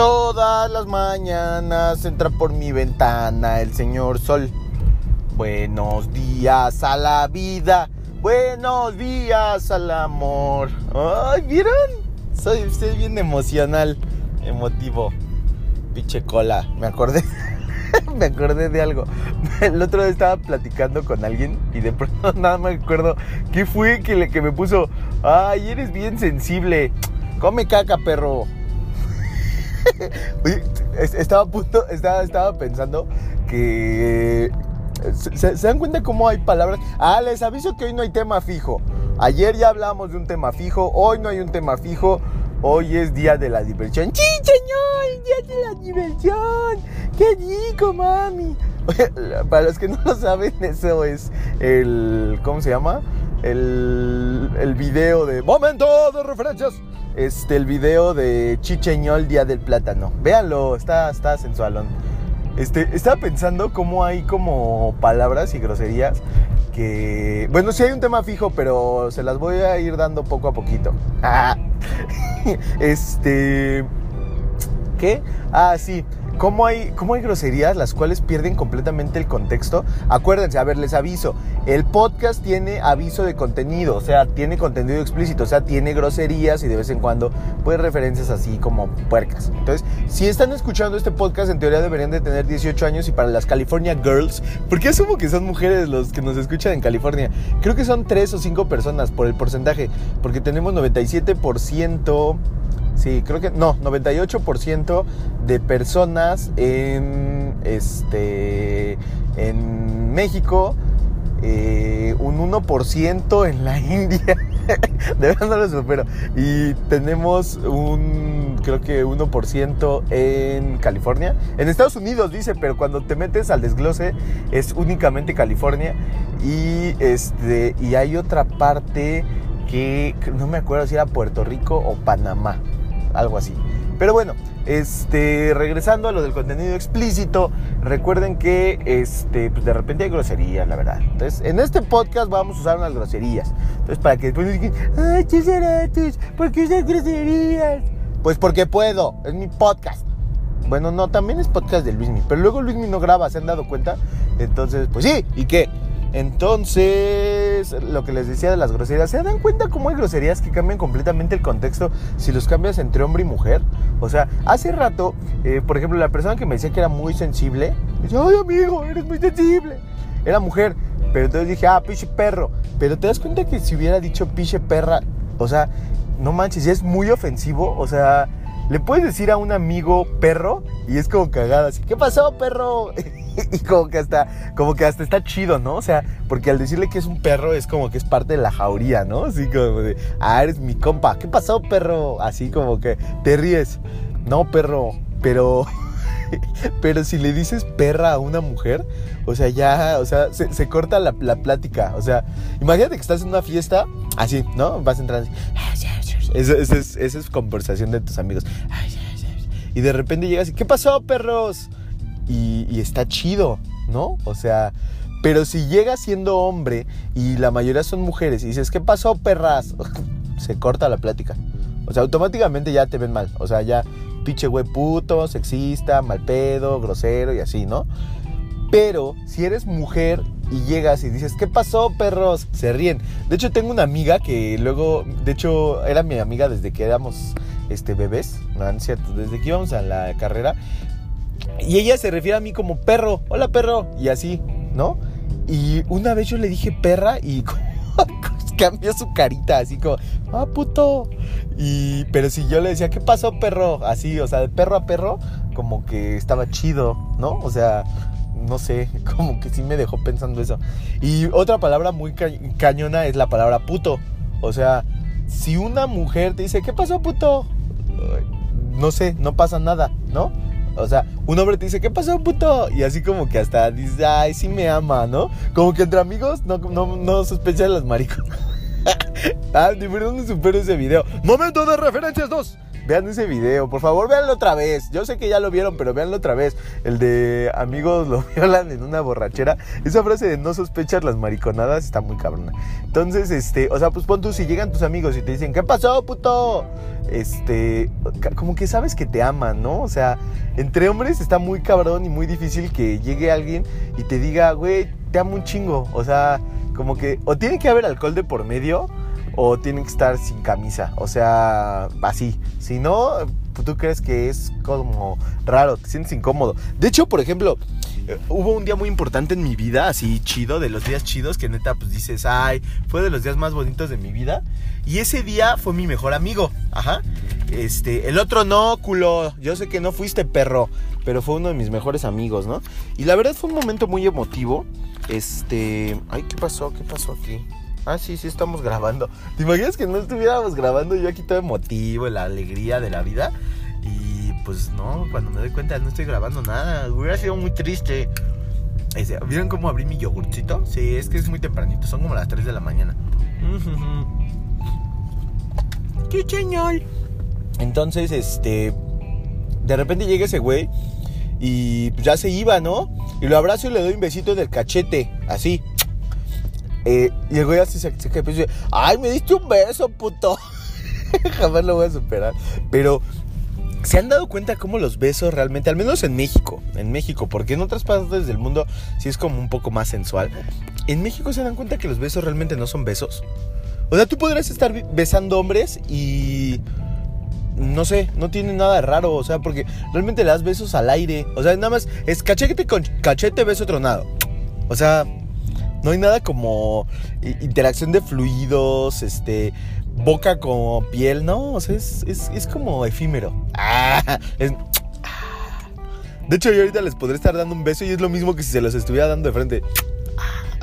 Todas las mañanas entra por mi ventana el señor Sol. Buenos días a la vida. Buenos días al amor. Ay, ¿vieron? Soy, soy bien emocional, emotivo. Pinche cola. Me acordé. me acordé de algo. El otro día estaba platicando con alguien y de pronto nada me acuerdo qué fue que, le, que me puso. Ay, eres bien sensible. Come caca, perro. estaba a punto, estaba, estaba pensando que. ¿se, dan cuenta cómo hay palabras? Ah, les aviso que hoy no hay tema fijo. Ayer ya hablamos de un tema fijo, hoy no hay un tema fijo. Hoy es día de la diversión. ¡Sí, señor! ¡Día de la diversión! ¡Qué rico, mami! Para los que no lo saben, eso es el. ¿Cómo se llama? El, el video de. ¡Momento de referencias! este, el video de Chicheñol Día del Plátano. Véanlo, está, está sensualón. Este, estaba pensando cómo hay como palabras y groserías que... Bueno, sí hay un tema fijo, pero se las voy a ir dando poco a poquito. este... ¿Qué? Ah, sí. ¿Cómo hay, ¿Cómo hay groserías las cuales pierden completamente el contexto? Acuérdense, a ver, les aviso. El podcast tiene aviso de contenido, o sea, tiene contenido explícito, o sea, tiene groserías y de vez en cuando, pues, referencias así como puercas. Entonces, si están escuchando este podcast, en teoría deberían de tener 18 años y para las California Girls, ¿por qué asumo que son mujeres los que nos escuchan en California? Creo que son 3 o 5 personas por el porcentaje, porque tenemos 97%. Sí, creo que no, 98% de personas en este en México, eh, un 1% en la India. de verdad no lo supero. Y tenemos un, creo que 1% en California. En Estados Unidos dice, pero cuando te metes al desglose es únicamente California. Y, este, y hay otra parte que no me acuerdo si era Puerto Rico o Panamá algo así. Pero bueno, este, regresando a lo del contenido explícito, recuerden que este, pues de repente hay groserías, la verdad. Entonces, en este podcast vamos a usar unas groserías. Entonces, para que después digan, ay, chisaratos, ¿por qué usas groserías? Pues porque puedo, es mi podcast. Bueno, no, también es podcast de Luismi, pero luego Luismi no graba, ¿se han dado cuenta? Entonces, pues sí, ¿y qué? Entonces, lo que les decía de las groserías, ¿se dan cuenta cómo hay groserías que cambian completamente el contexto si los cambias entre hombre y mujer? O sea, hace rato, eh, por ejemplo, la persona que me decía que era muy sensible, decía, ay amigo, eres muy sensible. Era mujer, pero entonces dije, ah, piche perro. Pero te das cuenta que si hubiera dicho piche perra, o sea, no manches, es muy ofensivo, o sea, le puedes decir a un amigo perro y es como cagada, así, ¿qué pasó, perro? y como que hasta, como que hasta está chido, ¿no? O sea, porque al decirle que es un perro es como que es parte de la jauría, ¿no? Así como de, ah, eres mi compa, ¿qué pasó, perro? Así como que te ríes. No, perro, pero... Pero si le dices perra a una mujer, o sea, ya, o sea, se, corta la, plática. O sea, imagínate que estás en una fiesta, así, ¿no? Vas a entrar así. Esa, es, esa es conversación de tus amigos. Y de repente llegas y, ¿qué pasó, perros? Y, está chido, ¿no? O sea, pero si llega siendo hombre y la mayoría son mujeres y dices, ¿qué pasó, perras? Se corta la plática. O sea, automáticamente ya te ven mal. O sea, ya pinche güey puto, sexista, mal pedo, grosero y así, ¿no? Pero si eres mujer y llegas y dices, ¿qué pasó, perros? Se ríen. De hecho, tengo una amiga que luego, de hecho, era mi amiga desde que éramos este, bebés, ¿no? Desde que íbamos a la carrera. Y ella se refiere a mí como perro, hola perro, y así, ¿no? Y una vez yo le dije perra y cambió su carita, así como, ah, puto. Y, pero si yo le decía, ¿qué pasó, perro? Así, o sea, de perro a perro, como que estaba chido, ¿no? O sea, no sé, como que sí me dejó pensando eso. Y otra palabra muy cañona es la palabra puto. O sea, si una mujer te dice, ¿qué pasó, puto? No sé, no pasa nada, ¿no? O sea, un hombre te dice, ¿qué pasó, puto? Y así como que hasta dice, ay, sí me ama, ¿no? Como que entre amigos no, no, no sospechan las maricas. ah, de verdad no supero ese video. Momento de referencias 2. Vean ese video, por favor, véanlo otra vez. Yo sé que ya lo vieron, pero véanlo otra vez. El de amigos lo violan en una borrachera. Esa frase de no sospechas las mariconadas está muy cabrona. Entonces, este, o sea, pues pon tú si llegan tus amigos y te dicen, ¿qué pasó, puto? Este, como que sabes que te aman, ¿no? O sea, entre hombres está muy cabrón y muy difícil que llegue alguien y te diga, güey, te amo un chingo. O sea, como que o tiene que haber alcohol de por medio o tienen que estar sin camisa. O sea, así. Si no, tú crees que es como raro, te sientes incómodo. De hecho, por ejemplo, eh, hubo un día muy importante en mi vida, así chido, de los días chidos, que neta, pues dices, ay, fue de los días más bonitos de mi vida. Y ese día fue mi mejor amigo, ajá. Este, el otro no, culo. Yo sé que no fuiste perro, pero fue uno de mis mejores amigos, ¿no? Y la verdad fue un momento muy emotivo. Este, ay, ¿qué pasó? ¿Qué pasó aquí? Ah, sí, sí, estamos grabando. ¿Te imaginas que no estuviéramos grabando yo aquí todo emotivo, la alegría de la vida? Y pues no, cuando me doy cuenta no estoy grabando nada. Hubiera sido muy triste. ¿Vieron cómo abrí mi yogurcito? Sí, es que es muy tempranito, son como las 3 de la mañana. ¡Qué señor! Entonces, este. De repente llega ese güey y ya se iba, ¿no? Y lo abrazo y le doy un besito del cachete, así. Eh, y el güey así se, se, y dice, ay, me diste un beso, puto. Jamás lo voy a superar. Pero, ¿se han dado cuenta cómo los besos realmente, al menos en México, en México, porque en otras partes del mundo sí es como un poco más sensual. En México se dan cuenta que los besos realmente no son besos. O sea, tú podrías estar besando hombres y no sé, no tiene nada raro, o sea, porque realmente le das besos al aire, o sea, nada más es cachete con cachete, beso tronado. O sea, no hay nada como interacción de fluidos, este, boca con piel, no, o sea, es, como efímero. Ah, de hecho, yo ahorita les podré estar dando un beso y es lo mismo que si se los estuviera dando de frente.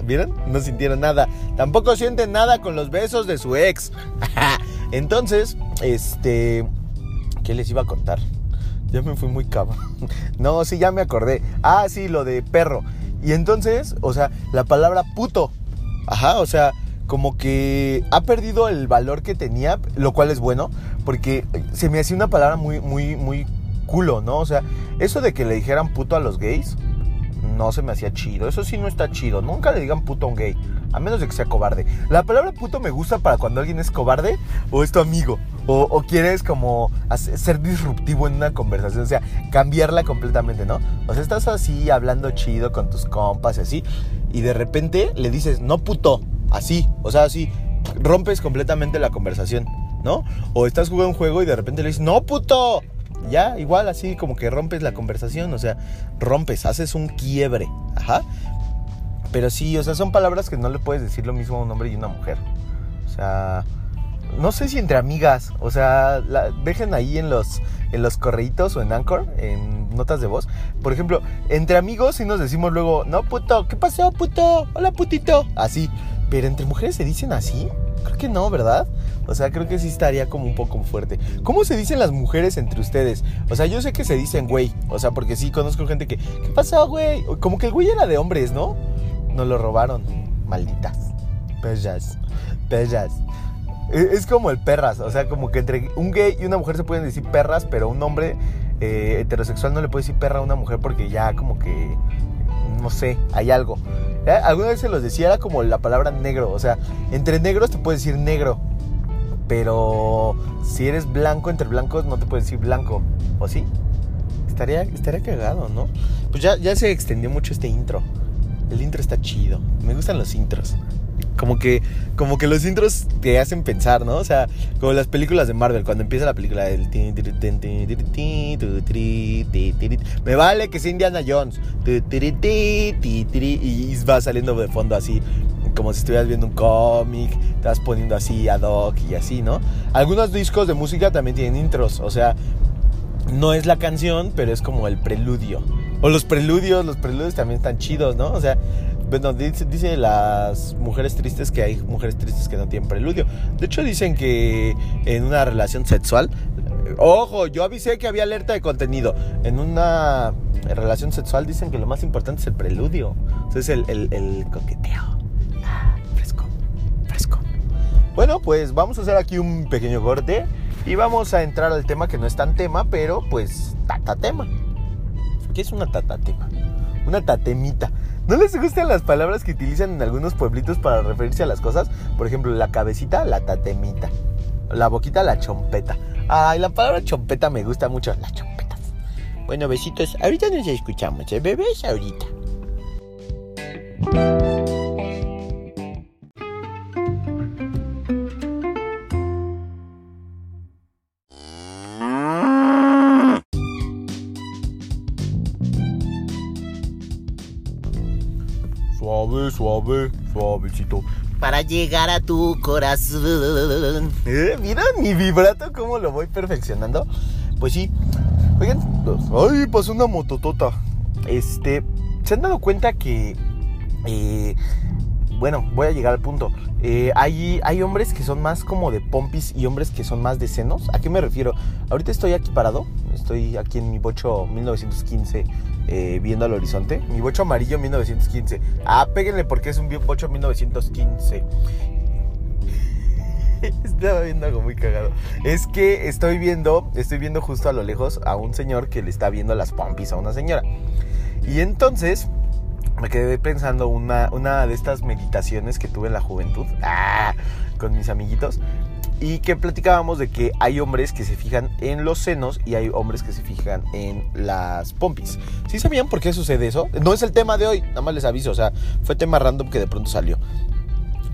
¿Vieron? No sintieron nada. Tampoco sienten nada con los besos de su ex. Entonces, este... ¿Qué les iba a contar? Ya me fui muy cabrón. No, sí, ya me acordé. Ah, sí, lo de perro. Y entonces, o sea, la palabra puto. Ajá, o sea, como que ha perdido el valor que tenía, lo cual es bueno, porque se me hacía una palabra muy, muy, muy culo, ¿no? O sea, eso de que le dijeran puto a los gays, no se me hacía chido. Eso sí no está chido. Nunca le digan puto a un gay, a menos de que sea cobarde. La palabra puto me gusta para cuando alguien es cobarde o es tu amigo. O, quieres como ser disruptivo en una conversación, o sea, cambiarla completamente, ¿no? O sea, estás así hablando chido con tus compas y así, y de repente le dices, no puto, así, o sea, así, rompes completamente la conversación, ¿no? O estás jugando un juego y de repente le dices, no puto, ya, igual así como que rompes la conversación, o sea, rompes, haces un quiebre, ajá. Pero sí, o sea, son palabras que no le puedes decir lo mismo a un hombre y una mujer. O sea, no sé si entre amigas, o sea, dejen ahí en los, en los correitos o en Anchor, en notas de voz. Por ejemplo, entre amigos si nos decimos luego, no puto, ¿qué pasó puto? Hola putito, así. Pero entre mujeres se dicen así. Creo que no, ¿verdad? O sea, creo que sí estaría como un poco fuerte. ¿Cómo se dicen las mujeres entre ustedes? O sea, yo sé que se dicen güey. O sea, porque sí conozco gente que, ¿qué pasó, güey? Como que el güey era de hombres, ¿no? Nos lo robaron. Malditas. Bellas. Bellas. Es como el perras, o sea, como que entre un gay y una mujer se pueden decir perras, pero un hombre eh, heterosexual no le puede decir perra a una mujer porque ya como que, no sé, hay algo. Eh, alguna vez se los decía, era como la palabra negro, o sea, entre negros te puedes decir negro, pero si eres blanco entre blancos no te puedes decir blanco, ¿o sí? Estaría, estaría cagado, ¿no? Pues ya, ya se extendió mucho este intro. El intro está chido. Me gustan los intros como que, como que los intros te hacen pensar, ¿no? O sea, como las películas de Marvel, cuando empieza la película del... Me vale que sea Indiana Jones. Y va saliendo de fondo así, como si estuvieras viendo un cómic, te vas poniendo así ad hoc y así, ¿no? Algunos discos de música también tienen intros, o sea, no es la canción, pero es como el preludio. O los preludios, los preludios también están chidos, ¿no? O sea, bueno, dice, las mujeres tristes que hay mujeres tristes que no tienen preludio. De hecho, dicen que en una relación sexual, ojo, yo avisé que había alerta de contenido. En una relación sexual dicen que lo más importante es el preludio. O es el, el coqueteo. Ah, fresco, fresco. Bueno, pues vamos a hacer aquí un pequeño corte. Y vamos a entrar al tema que no es tan tema, pero pues tatatema. ¿Qué es una tatatema? Una tatemita. ¿No les gustan las palabras que utilizan en algunos pueblitos para referirse a las cosas? Por ejemplo, la cabecita, la tatemita. La boquita, la chompeta. Ay, la palabra chompeta me gusta mucho. La chompeta. Bueno, besitos. Ahorita nos escuchamos, ¿eh? Bebés, ahorita. Suave, suave, suavecito. Para llegar a tu corazón. ¿Eh? ¿Mira mi vibrato cómo lo voy perfeccionando? Pues sí. Oigan, ay, pasó una mototota. Este, ¿se han dado cuenta que eh, bueno, voy a llegar al punto. Eh, hay, hay hombres que son más como de pompis y hombres que son más de senos. ¿A qué me refiero? Ahorita estoy aquí parado. Estoy aquí en mi bocho 1915 eh, viendo al horizonte. Mi bocho amarillo 1915. Ah, péguenle porque es un bocho 1915. Estaba viendo algo muy cagado. Es que estoy viendo, estoy viendo justo a lo lejos a un señor que le está viendo las pompis a una señora. Y entonces me quedé pensando una, una de estas meditaciones que tuve en la juventud ah, con mis amiguitos y que platicábamos de que hay hombres que se fijan en los senos y hay hombres que se fijan en las pompis. ¿Sí sabían por qué sucede eso? No es el tema de hoy, nada más les aviso, o sea, fue tema random que de pronto salió.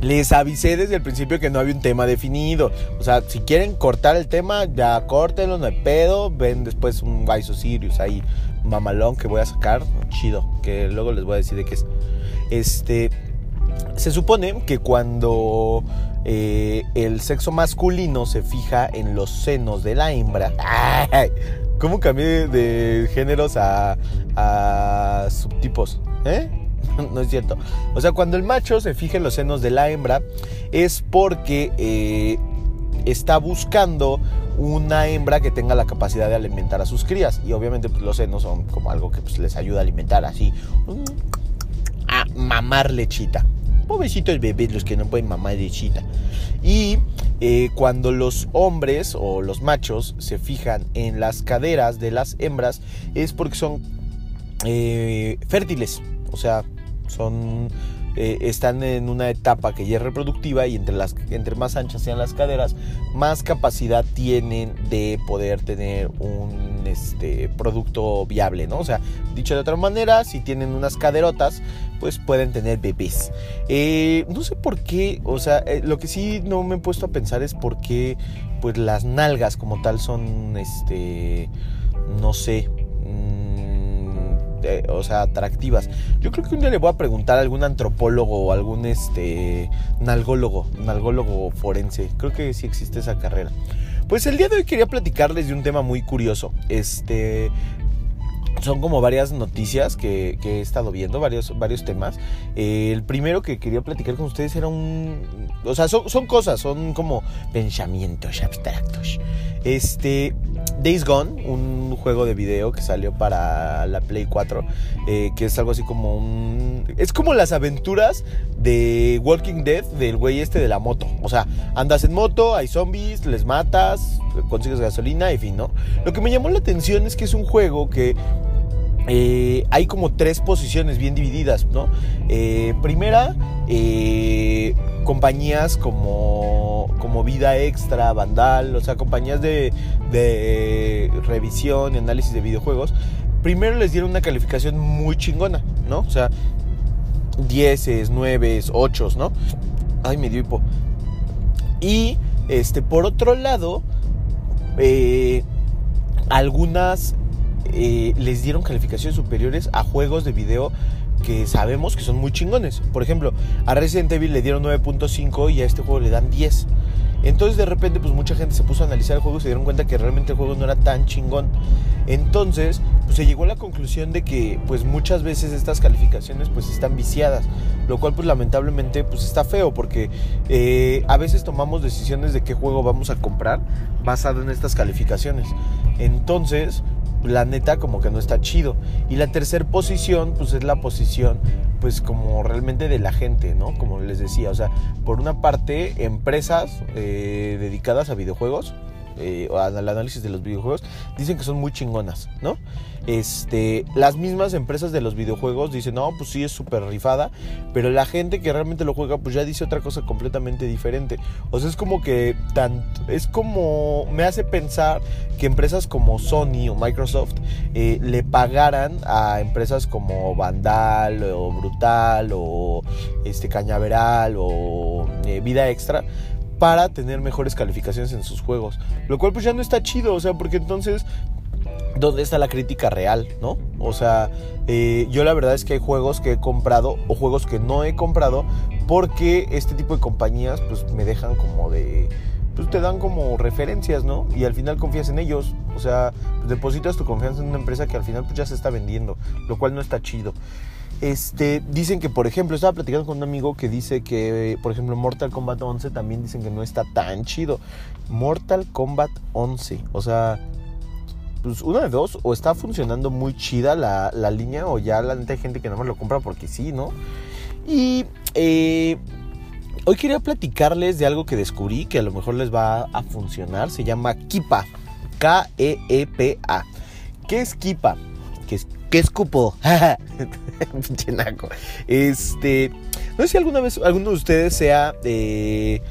Les avisé desde el principio que no había un tema definido. O sea, si quieren cortar el tema, ya córtenlo, no hay pedo. Ven después un Waiso Sirius ahí, mamalón que voy a sacar. Chido, que luego les voy a decir de qué es. Este. Se supone que cuando eh, el sexo masculino se fija en los senos de la hembra. ¿Cómo cambié de géneros a, a subtipos? ¿Eh? no es cierto. O sea, cuando el macho se fija en los senos de la hembra es porque eh, está buscando una hembra que tenga la capacidad de alimentar a sus crías. Y obviamente pues, los senos son como algo que pues, les ayuda a alimentar así. A mamar lechita. Pobrecitos bebés los que no pueden mamar lechita. Y eh, cuando los hombres o los machos se fijan en las caderas de las hembras es porque son eh, fértiles. O sea, son eh, están en una etapa que ya es reproductiva y entre, las, entre más anchas sean las caderas, más capacidad tienen de poder tener un este, producto viable, ¿no? O sea, dicho de otra manera, si tienen unas caderotas, pues pueden tener bebés. Eh, no sé por qué, o sea, eh, lo que sí no me he puesto a pensar es por qué, pues las nalgas como tal son, este, no sé. Mm, o sea, atractivas. Yo creo que un día le voy a preguntar a algún antropólogo o algún este nalgólogo, nalgólogo forense. Creo que sí existe esa carrera. Pues el día de hoy quería platicarles de un tema muy curioso. Este, son como varias noticias que, he estado viendo, varios, varios temas. Eh, el primero que quería platicar con ustedes era un... O sea, son, son cosas, son como pensamientos abstractos. Este, Days Gone, un juego de video que salió para la Play 4, eh, que es algo así como un... Es como las aventuras de Walking Dead del güey este de la moto. O sea, andas en moto, hay zombies, les matas, consigues gasolina, en fin, ¿no? Lo que me llamó la atención es que es un juego que eh, hay como tres posiciones bien divididas, ¿no? Eh, primera, compañías como, Vida Extra, Vandal, o sea, compañías de, de revisión y análisis de videojuegos. Primero les dieron una calificación muy chingona, ¿no? O sea, 10, 9, 8, ¿no? Ay, me dio hipo. Y, este, por otro lado, algunas eh, les dieron calificaciones superiores a juegos de video que sabemos que son muy chingones. Por ejemplo, a Resident Evil le dieron 9.5 y a este juego le dan 10. Entonces de repente pues mucha gente se puso a analizar el juego y se dieron cuenta que realmente el juego no era tan chingón. Entonces pues se llegó a la conclusión de que pues muchas veces estas calificaciones pues están viciadas. Lo cual pues lamentablemente pues está feo porque eh, a veces tomamos decisiones de qué juego vamos a comprar basado en estas calificaciones. Entonces la neta como que no está chido. Y la tercera posición, pues es la posición, pues como realmente de la gente, ¿no? Como les decía, o sea, por una parte, empresas eh, dedicadas a videojuegos, eh, al análisis de los videojuegos, dicen que son muy chingonas, ¿no? Este, las mismas empresas de los videojuegos dicen, no, pues sí es súper rifada, pero la gente que realmente lo juega, pues ya dice otra cosa completamente diferente. O sea, es como que tan, es como, me hace pensar que empresas como Sony o Microsoft eh, le pagaran a empresas como Vandal o Brutal o este Cañaveral o eh, Vida Extra para tener mejores calificaciones en sus juegos. Lo cual pues ya no está chido, o sea, porque entonces dónde está la crítica real, ¿no? O sea, eh, yo la verdad es que hay juegos que he comprado o juegos que no he comprado porque este tipo de compañías pues me dejan como de... Pues te dan como referencias, ¿no? Y al final confías en ellos. O sea, depositas tu confianza en una empresa que al final pues ya se está vendiendo, lo cual no está chido. Este, dicen que, por ejemplo, estaba platicando con un amigo que dice que, por ejemplo, Mortal Kombat 11 también dicen que no está tan chido. Mortal Kombat 11, o sea, pues una de dos, o está funcionando muy chida la, la línea, o ya la neta hay gente que no me lo compra porque sí, ¿no? Y eh, hoy quería platicarles de algo que descubrí que a lo mejor les va a funcionar. Se llama Kipa. K-E-E-P-A. ¿Qué es Kipa? ¿Qué es, qué es cupo? Este. No sé si alguna vez alguno de ustedes sea. Eh,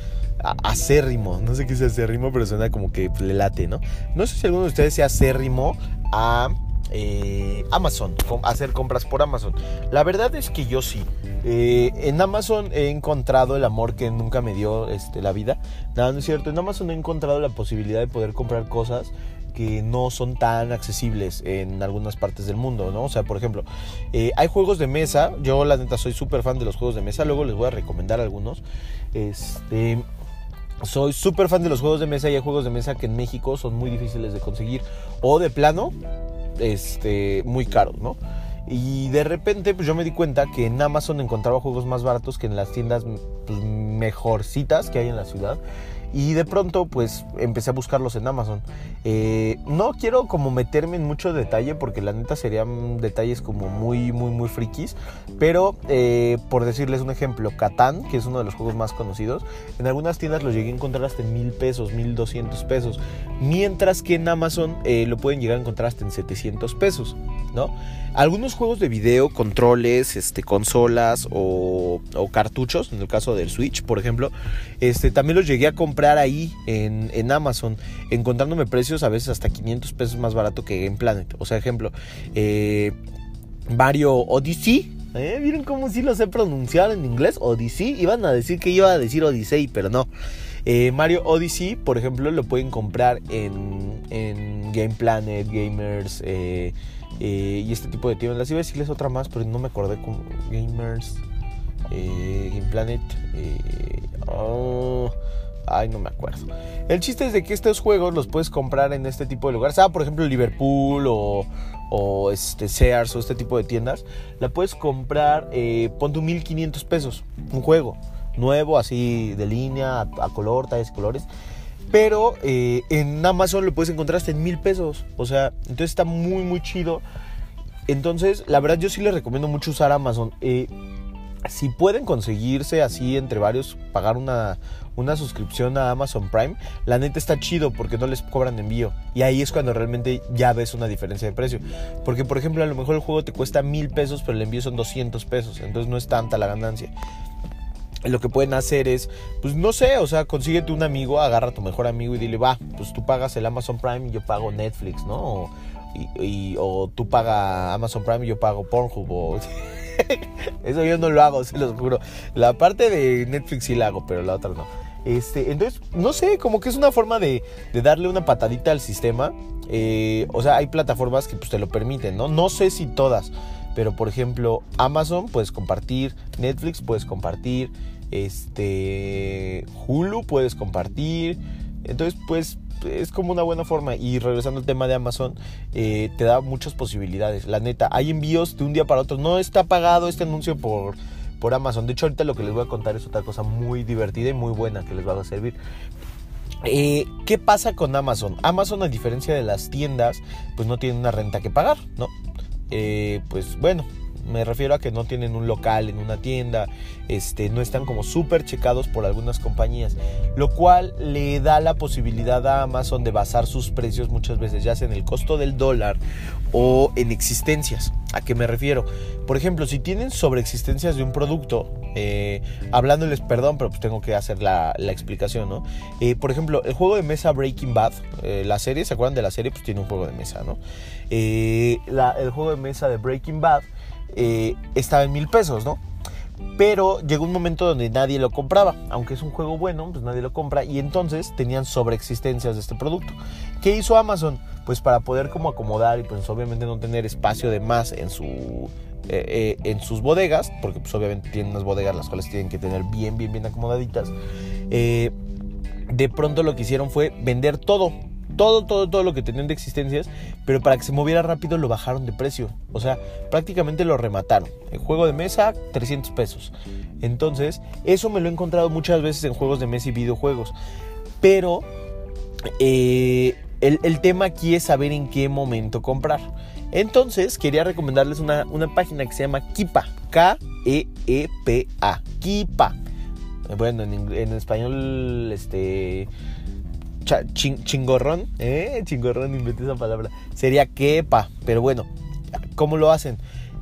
acérrimo, no sé qué es acérrimo, pero suena como que le late, ¿no? No sé si alguno de ustedes sea acérrimo a eh, Amazon, hacer compras por Amazon. La verdad es que yo sí. Eh, en Amazon he encontrado el amor que nunca me dio este, la vida. Nada, no es cierto. En Amazon he encontrado la posibilidad de poder comprar cosas que no son tan accesibles en algunas partes del mundo, ¿no? O sea, por ejemplo, eh, hay juegos de mesa. Yo, la neta, soy súper fan de los juegos de mesa. Luego les voy a recomendar algunos. Este soy súper fan de los juegos de mesa y hay juegos de mesa que en México son muy difíciles de conseguir o de plano este, muy caros, ¿no? Y de repente pues yo me di cuenta que en Amazon encontraba juegos más baratos que en las tiendas pues, mejorcitas que hay en la ciudad. Y de pronto pues empecé a buscarlos en Amazon. Eh, no quiero como meterme en mucho detalle porque la neta serían detalles como muy, muy, muy frikis. Pero eh, por decirles un ejemplo, Catán, que es uno de los juegos más conocidos, en algunas tiendas los llegué a encontrar hasta en mil pesos, mil doscientos pesos. Mientras que en Amazon eh, lo pueden llegar a encontrar hasta en 700 pesos, ¿no? Algunos juegos de video, controles, este, consolas o, o cartuchos, en el caso del Switch, por ejemplo, este, también los llegué a comprar ahí en, en Amazon, encontrándome precios a veces hasta 500 pesos más barato que Game Planet. O sea, ejemplo, eh, Mario Odyssey. ¿eh? ¿Vieron cómo sí lo sé pronunciar en inglés? Odyssey. Iban a decir que iba a decir Odyssey, pero no. Eh, Mario Odyssey, por ejemplo, lo pueden comprar en, en Game Planet, Gamers eh, y este tipo de tiendas. Iba a decirles otra más, pero no me acordé con Gamers, Game Planet. oh, Ay, no me acuerdo. El chiste es de que estos juegos los puedes comprar en este tipo de lugares. Ah, por ejemplo, Liverpool o, o este Sears o este tipo de tiendas. La puedes comprar, eh, pon tu 1500 pesos. Un juego nuevo, así de línea, a, color, tallas y colores. Pero eh, en Amazon lo puedes encontrar hasta en mil pesos. O sea, entonces está muy, muy chido. Entonces, la verdad, yo sí les recomiendo mucho usar Amazon. Eh, si pueden conseguirse así entre varios, pagar una, una suscripción a Amazon Prime, la neta está chido porque no les cobran envío. Y ahí es cuando realmente ya ves una diferencia de precio. Porque, por ejemplo, a lo mejor el juego te cuesta mil pesos, pero el envío son 200 pesos. Entonces no es tanta la ganancia. Lo que pueden hacer es, pues no sé, o sea, consíguete un amigo, agarra a tu mejor amigo y dile, va, pues tú pagas el Amazon Prime y yo pago Netflix, ¿no? Y, o tú pagas Amazon Prime y yo pago Pornhub. Eso yo no lo hago, se los juro. La parte de Netflix sí la hago, pero la otra no. Este, entonces, no sé, como que es una forma de, de darle una patadita al sistema. Eh, o sea, hay plataformas que pues, te lo permiten, ¿no? No sé si todas, pero por ejemplo, Amazon puedes compartir, Netflix puedes compartir, este, Hulu puedes compartir. Entonces, pues es como una buena forma. Y regresando al tema de Amazon, eh, te da muchas posibilidades. La neta, hay envíos de un día para otro. No está pagado este anuncio por, por Amazon. De hecho, ahorita lo que les voy a contar es otra cosa muy divertida y muy buena que les va a servir. Eh, ¿Qué pasa con Amazon? Amazon, a diferencia de las tiendas, pues no tiene una renta que pagar, ¿no? Eh, pues bueno, Me refiero a que no tienen un local en una tienda, este, no están como súper checados por algunas compañías, lo cual le da la posibilidad a Amazon de basar sus precios muchas veces, ya sea en el costo del dólar o en existencias. ¿A qué me refiero? Por ejemplo, si tienen sobreexistencias de un producto, eh, hablándoles, perdón, pero pues tengo que hacer la, explicación, ¿no? Eh, por ejemplo, el juego de mesa Breaking Bad, eh, la serie, ¿se acuerdan de la serie? Pues tiene un juego de mesa, ¿no? el juego de mesa de Breaking Bad estaba en mil pesos, ¿no? Pero llegó un momento donde nadie lo compraba. Aunque es un juego bueno, pues nadie lo compra. Y entonces tenían sobreexistencias de este producto. ¿Qué hizo Amazon? Pues para poder como acomodar y pues obviamente no tener espacio de más en su... Eh, eh, en sus bodegas, porque pues obviamente tienen unas bodegas las cuales tienen que tener bien, bien, bien acomodaditas. Eh, de pronto lo que hicieron fue vender todo, todo, todo, todo lo que tenían de existencias, pero para que se moviera rápido lo bajaron de precio. O sea, prácticamente lo remataron. El juego de mesa, 300 pesos. Entonces, eso me lo he encontrado muchas veces en juegos de mesa y videojuegos. Pero eh, el, tema aquí es saber en qué momento comprar. Entonces, quería recomendarles una, página que se llama Kipa. K-E-E-P-A. Kipa. Bueno, en, en español, este chingorrón, ¿eh? Chingorrón, inventé esa palabra. Sería quepa, pero bueno, ¿cómo lo hacen?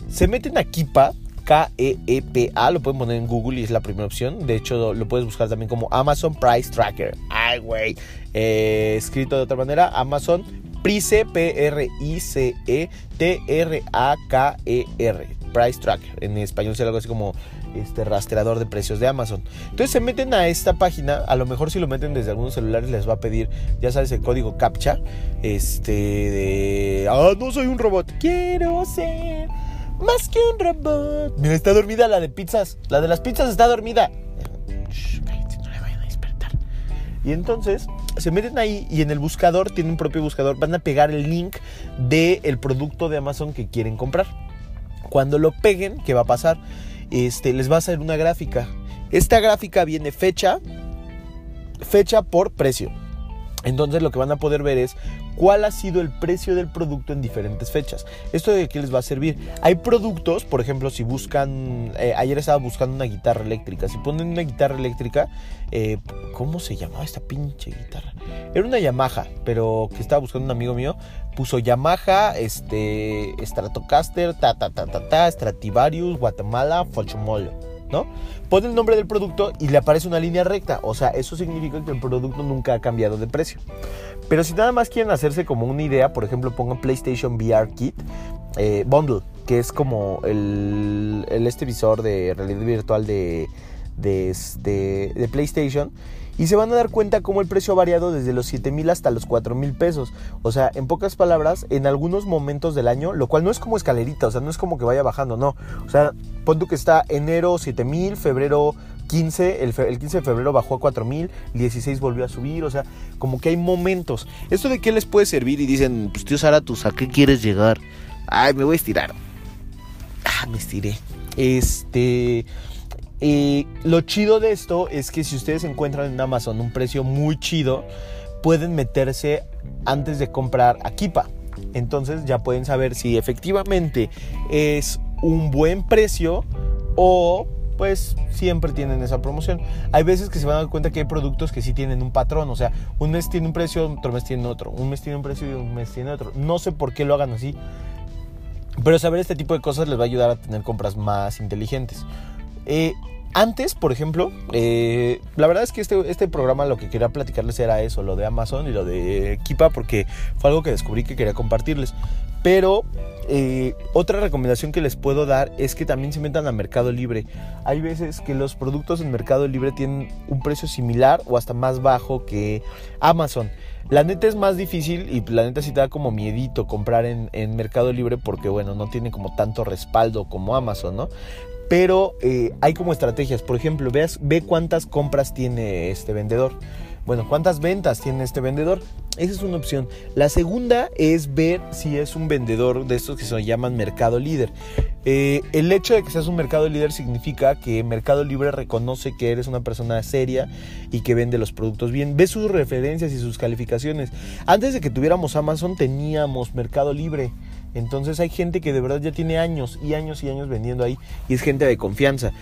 Se meten a Kipa, K-E-E-P-A, lo pueden poner en Google y es la primera opción. De hecho, lo puedes buscar también como Amazon Price Tracker. Ay, güey. Eh, escrito de otra manera, Amazon Price, P-R-I-C-E-T-R-A-K-E-R. Price Tracker. En español sería algo así como este rastreador de precios de Amazon. Entonces se meten a esta página, a lo mejor si lo meten desde algunos celulares les va a pedir, ya sabes, el código CAPTCHA, este de, ah, no soy un robot, quiero ser más que un robot. Mira, está dormida la de pizzas, la de las pizzas está dormida. Y entonces se meten ahí y en el buscador, tiene un propio buscador, van a pegar el link del el producto de Amazon que quieren comprar. Cuando lo peguen, ¿qué va a pasar? Este, les va a hacer una gráfica. Esta gráfica viene fecha, fecha por precio. Entonces lo que van a poder ver es cuál ha sido el precio del producto en diferentes fechas. ¿Esto de qué les va a servir? Hay productos, por ejemplo, si buscan, eh, ayer estaba buscando una guitarra eléctrica, si ponen una guitarra eléctrica, eh, ¿cómo se llamaba esta pinche guitarra? Era una Yamaha, pero que estaba buscando un amigo mío, puso Yamaha, este, Stratocaster, ta, ta, ta, ta, ta, Stradivarius, Guatemala, Folchomolo, ¿no? Pone el nombre del producto y le aparece una línea recta, o sea, eso significa que el producto nunca ha cambiado de precio. Pero si nada más quieren hacerse como una idea, por ejemplo, pongan PlayStation VR Kit eh, Bundle, que es como el, este visor de realidad virtual de, de, este, de PlayStation y se van a dar cuenta cómo el precio ha variado desde los 7 mil hasta los 4 mil pesos. O sea, en pocas palabras, en algunos momentos del año, lo cual no es como escalerita, o sea, no es como que vaya bajando, no. O sea, pon que está enero 7 mil, febrero 15, el, 15 de febrero bajó a 4 mil, 16 volvió a subir, o sea, como que hay momentos. ¿Esto de qué les puede servir? Y dicen, pues tío Zaratus, ¿a qué quieres llegar? Ay, me voy a estirar. Ah, me estiré. Este... Y lo chido de esto es que si ustedes encuentran en Amazon un precio muy chido, pueden meterse antes de comprar a Kipa. Entonces ya pueden saber si efectivamente es un buen precio o pues siempre tienen esa promoción. Hay veces que se van a dar cuenta que hay productos que sí tienen un patrón, o sea, un mes tiene un precio, otro mes tiene otro, un mes tiene un precio y un mes tiene otro. No sé por qué lo hagan así, pero saber este tipo de cosas les va a ayudar a tener compras más inteligentes. Eh, antes, por ejemplo, eh, la verdad es que este, este programa lo que quería platicarles era eso, lo de Amazon y lo de Kipa, porque fue algo que descubrí que quería compartirles. Pero eh, otra recomendación que les puedo dar es que también se metan a Mercado Libre. Hay veces que los productos en Mercado Libre tienen un precio similar o hasta más bajo que Amazon. La neta es más difícil y la neta sí te da como miedito comprar en, en Mercado Libre porque bueno, no tiene como tanto respaldo como Amazon, ¿no? Pero eh, hay como estrategias. Por ejemplo, veas, ve cuántas compras tiene este vendedor. Bueno, cuántas ventas tiene este vendedor. Esa es una opción. La segunda es ver si es un vendedor de estos que se llaman mercado líder. Eh, el hecho de que seas un mercado líder significa que Mercado Libre reconoce que eres una persona seria y que vende los productos bien. Ve sus referencias y sus calificaciones. Antes de que tuviéramos Amazon teníamos Mercado Libre Entonces hay gente que de verdad ya tiene años y años y años vendiendo ahí y es gente de confianza.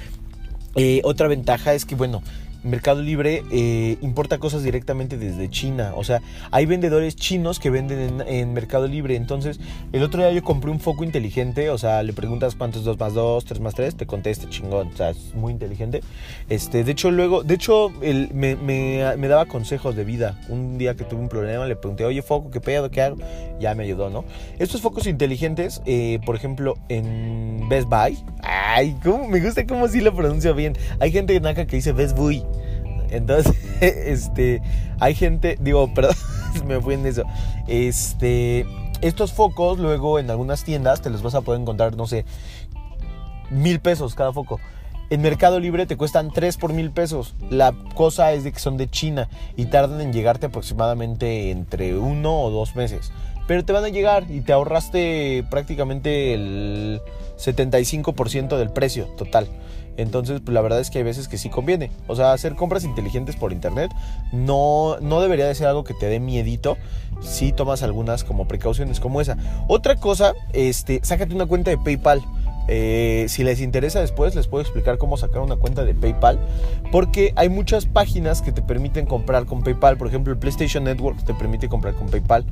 Eh, otra ventaja es que, bueno, Mercado Libre eh, importa cosas directamente desde China. O sea, hay vendedores chinos que venden en, Mercado Libre. Entonces, el otro día yo compré un foco inteligente. O sea, le preguntas cuánto es 2 más 2, 3 más 3, te contesta chingón. O sea, es muy inteligente. Este, de hecho, luego, de hecho, él me, daba consejos de vida. Un día que tuve un problema, le pregunté, oye, foco, ¿qué pedo? ¿Qué hago? Ya me ayudó, ¿no? Estos focos inteligentes, eh, por ejemplo, en Best Buy. Ay, ¿cómo? me gusta cómo sí lo pronuncio bien. Hay gente en acá que dice Best Buy. Entonces, este, hay gente, digo, perdón, me fui en eso. Este, estos focos luego en algunas tiendas te los vas a poder encontrar, no sé, mil pesos cada foco. En Mercado Libre te cuestan 3 por mil pesos. La cosa es de que son de China y tardan en llegarte aproximadamente entre uno o dos meses. Pero te van a llegar y te ahorraste prácticamente el 75% del precio total. Entonces, pues la verdad es que hay veces que sí conviene. O sea, hacer compras inteligentes por internet no, no debería de ser algo que te dé miedito si tomas algunas como precauciones como esa. Otra cosa, este, sácate una cuenta de PayPal. Eh, si les interesa después, les puedo explicar cómo sacar una cuenta de PayPal. Porque hay muchas páginas que te permiten comprar con PayPal. Por ejemplo, el PlayStation Network te permite comprar con PayPal.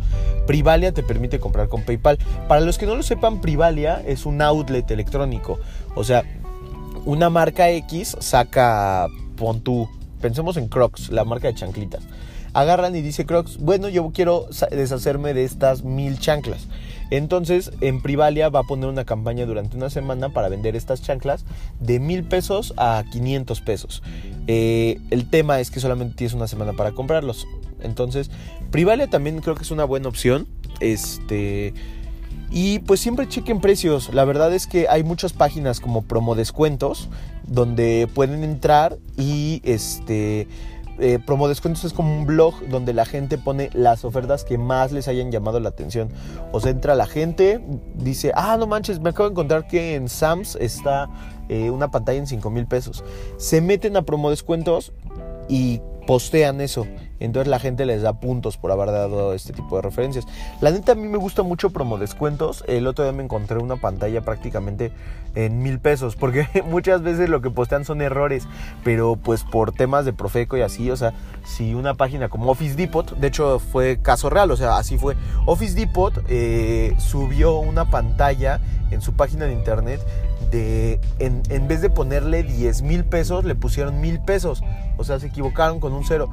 Privalia te permite comprar con PayPal. Para los que no lo sepan, Privalia es un outlet electrónico. O sea, una marca X saca, pon tú, pensemos en Crocs, la marca de chanclitas. Agarran y dice Crocs, bueno, yo quiero deshacerme de estas mil chanclas. Entonces, en Privalia va a poner una campaña durante una semana para vender estas chanclas de mil pesos a 500 pesos. Eh, el tema es que solamente tienes una semana para comprarlos. Entonces, Privalia también creo que es una buena opción. Este y pues siempre chequen precios. La verdad es que hay muchas páginas como promo descuentos donde pueden entrar y este eh, promo descuentos es como un blog donde la gente pone las ofertas que más les hayan llamado la atención. O sea, entra la gente, dice, ah, no manches, me acabo de encontrar que en Sams está eh, una pantalla en 5 mil pesos. Se meten a promo descuentos y postean eso. Entonces la gente les da puntos por haber dado este tipo de referencias. La neta a mí me gusta mucho promo descuentos. El otro día me encontré una pantalla prácticamente en mil pesos. Porque muchas veces lo que postean son errores. Pero pues por temas de Profeco y así. O sea, si una página como Office Depot. De hecho fue caso real. O sea, así fue. Office Depot eh, subió una pantalla en su página de internet de en, en, vez de ponerle 10 mil pesos, le pusieron mil pesos. O sea, se equivocaron con un cero.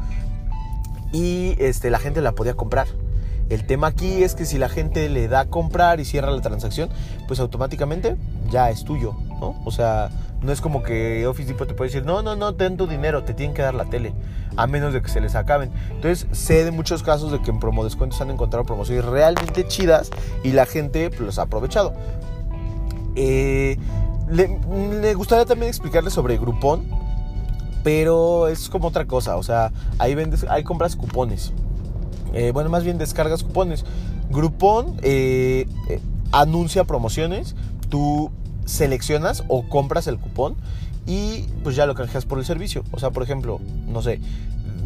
Y este, la gente la podía comprar. El tema aquí es que si la gente le da a comprar y cierra la transacción, pues automáticamente ya es tuyo, ¿no? O sea, no es como que Office Depot te puede decir, no, no, no, ten tu dinero, te tienen que dar la tele, a menos de que se les acaben. Entonces, sé de muchos casos de que en promo descuentos han encontrado promociones realmente chidas y la gente pues, los ha aprovechado. Eh, le, gustaría también explicarles sobre Groupon, pero es como otra cosa, o sea, ahí vendes, ahí compras cupones. Eh, bueno, más bien descargas cupones. Groupon eh, anuncia promociones, tú seleccionas o compras el cupón y pues ya lo canjeas por el servicio. O sea, por ejemplo, no sé,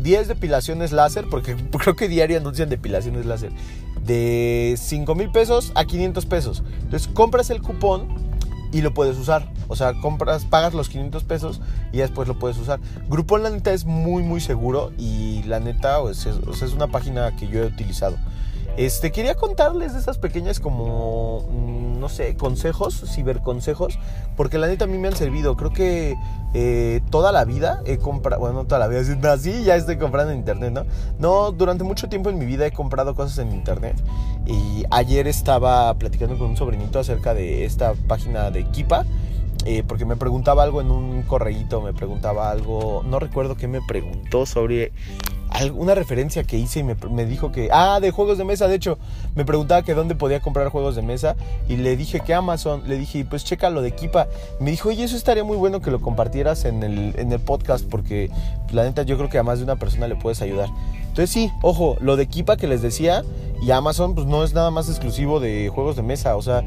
10 depilaciones láser, porque creo que diario anuncian depilaciones láser, de 5 mil pesos a 500 pesos. Entonces compras el cupón y lo puedes usar. O sea, compras, pagas los 500 pesos y después lo puedes usar. Groupon la neta es muy muy seguro y la neta es, es una página que yo he utilizado. Este, quería contarles de estas pequeñas como, mm, no sé, consejos, ciberconsejos, porque la neta a mí me han servido. Creo que eh, toda la vida he comprado, bueno, no toda la vida, así ya estoy comprando en internet, ¿no? No, durante mucho tiempo en mi vida he comprado cosas en internet. Y ayer estaba platicando con un sobrinito acerca de esta página de Kipa. Eh, porque me preguntaba algo en un correíto, me preguntaba algo, no recuerdo qué me preguntó sobre alguna referencia que hice y me, dijo que, ah, de juegos de mesa, de hecho, me preguntaba que dónde podía comprar juegos de mesa y le dije que Amazon, le dije, pues checa lo de Kipa. Me dijo, oye, eso estaría muy bueno que lo compartieras en el, en el podcast porque la neta yo creo que a más de una persona le puedes ayudar. Entonces sí, ojo, lo de Kipa que les decía y Amazon pues no es nada más exclusivo de juegos de mesa, o sea,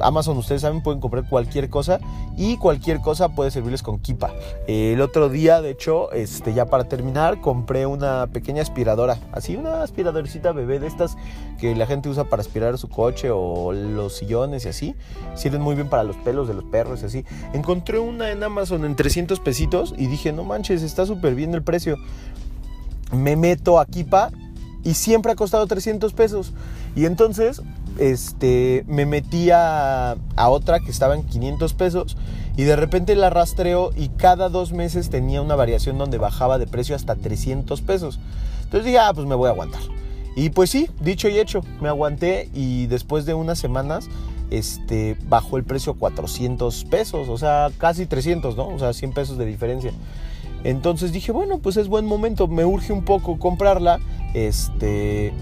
Amazon, ustedes saben, pueden comprar cualquier cosa y cualquier cosa puede servirles con Kipa. El otro día, de hecho, este, ya para terminar, compré una pequeña aspiradora, así una aspiradorcita bebé de estas que la gente usa para aspirar su coche o los sillones y así. Sirven muy bien para los pelos de los perros y así. Encontré una en Amazon en 300 pesitos y dije, no manches, está súper bien el precio. Me meto a Kipa y siempre ha costado 300 pesos. Y entonces este, me metí a, otra que estaba en 500 pesos y de repente la rastreo y cada dos meses tenía una variación donde bajaba de precio hasta 300 pesos. Entonces dije, ah, pues me voy a aguantar. Y pues sí, dicho y hecho, me aguanté y después de unas semanas este, bajó el precio a 400 pesos, o sea, casi 300, ¿no? O sea, 100 pesos de diferencia. Entonces dije, bueno, pues es buen momento, me urge un poco comprarla, este,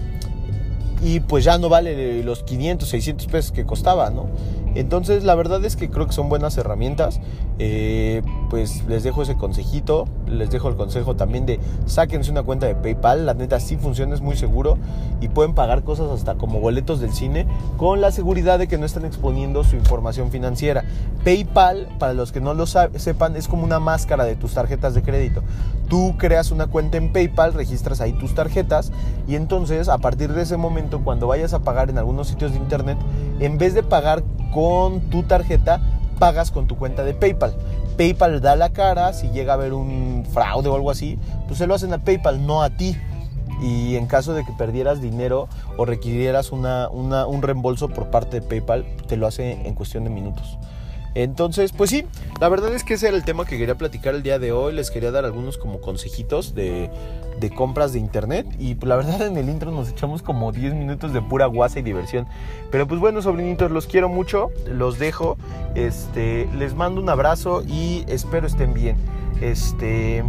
y pues ya no vale los 500, 600 pesos que costaba, ¿no? Entonces la verdad es que creo que son buenas herramientas. Eh, pues les dejo ese consejito, les dejo el consejo también de sáquense una cuenta de PayPal, la neta sí funciona, es muy seguro y pueden pagar cosas hasta como boletos del cine con la seguridad de que no están exponiendo su información financiera. PayPal, para los que no lo sepan, es como una máscara de tus tarjetas de crédito. Tú creas una cuenta en PayPal, registras ahí tus tarjetas y entonces a partir de ese momento cuando vayas a pagar en algunos sitios de internet, en vez de pagar con tu tarjeta, pagas con tu cuenta de PayPal. PayPal da la cara, si llega a haber un fraude o algo así, pues se lo hacen a PayPal, no a ti. Y en caso de que perdieras dinero o requirieras un reembolso por parte de PayPal, te lo hace en cuestión de minutos. Entonces, pues sí, la verdad es que ese era el tema que quería platicar el día de hoy. Les quería dar algunos como consejitos de, compras de internet. Y pues, la verdad en el intro nos echamos como 10 minutos de pura guasa y diversión. Pero pues bueno, sobrinitos, los quiero mucho. Los dejo. Este, les mando un abrazo y espero estén bien. Este,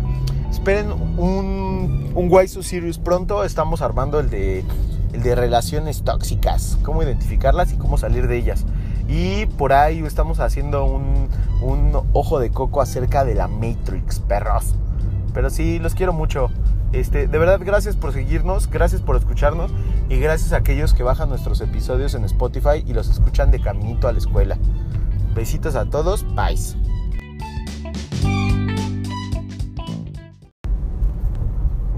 esperen un, un Waisu Series pronto. Estamos armando el de, el de relaciones tóxicas. Cómo identificarlas y cómo salir de ellas. Y por ahí estamos haciendo un, ojo de coco acerca de la Matrix, perros. Pero sí, los quiero mucho. Este, de verdad, gracias por seguirnos, gracias por escucharnos y gracias a aquellos que bajan nuestros episodios en Spotify y los escuchan de caminito a la escuela. Besitos a todos, bye.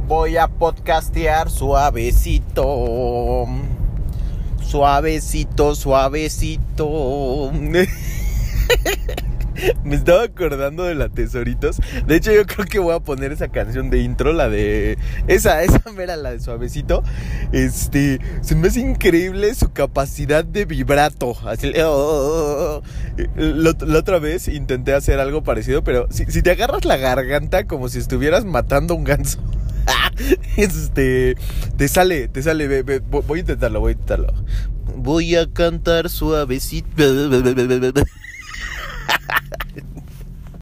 Voy a podcastear suavecito. Suavecito, suavecito. Me estaba acordando de la Tesoritos. De hecho, yo creo que voy a poner esa canción de intro, la de. Esa, esa mera, la de Suavecito. Este. Se me hace increíble su capacidad de vibrato. Así. Oh, la, otra vez intenté hacer algo parecido, pero si te agarras la garganta como si estuvieras matando un ganso. este, te sale, te sale, voy a intentarlo, voy a intentarlo. Voy a cantar suavecito.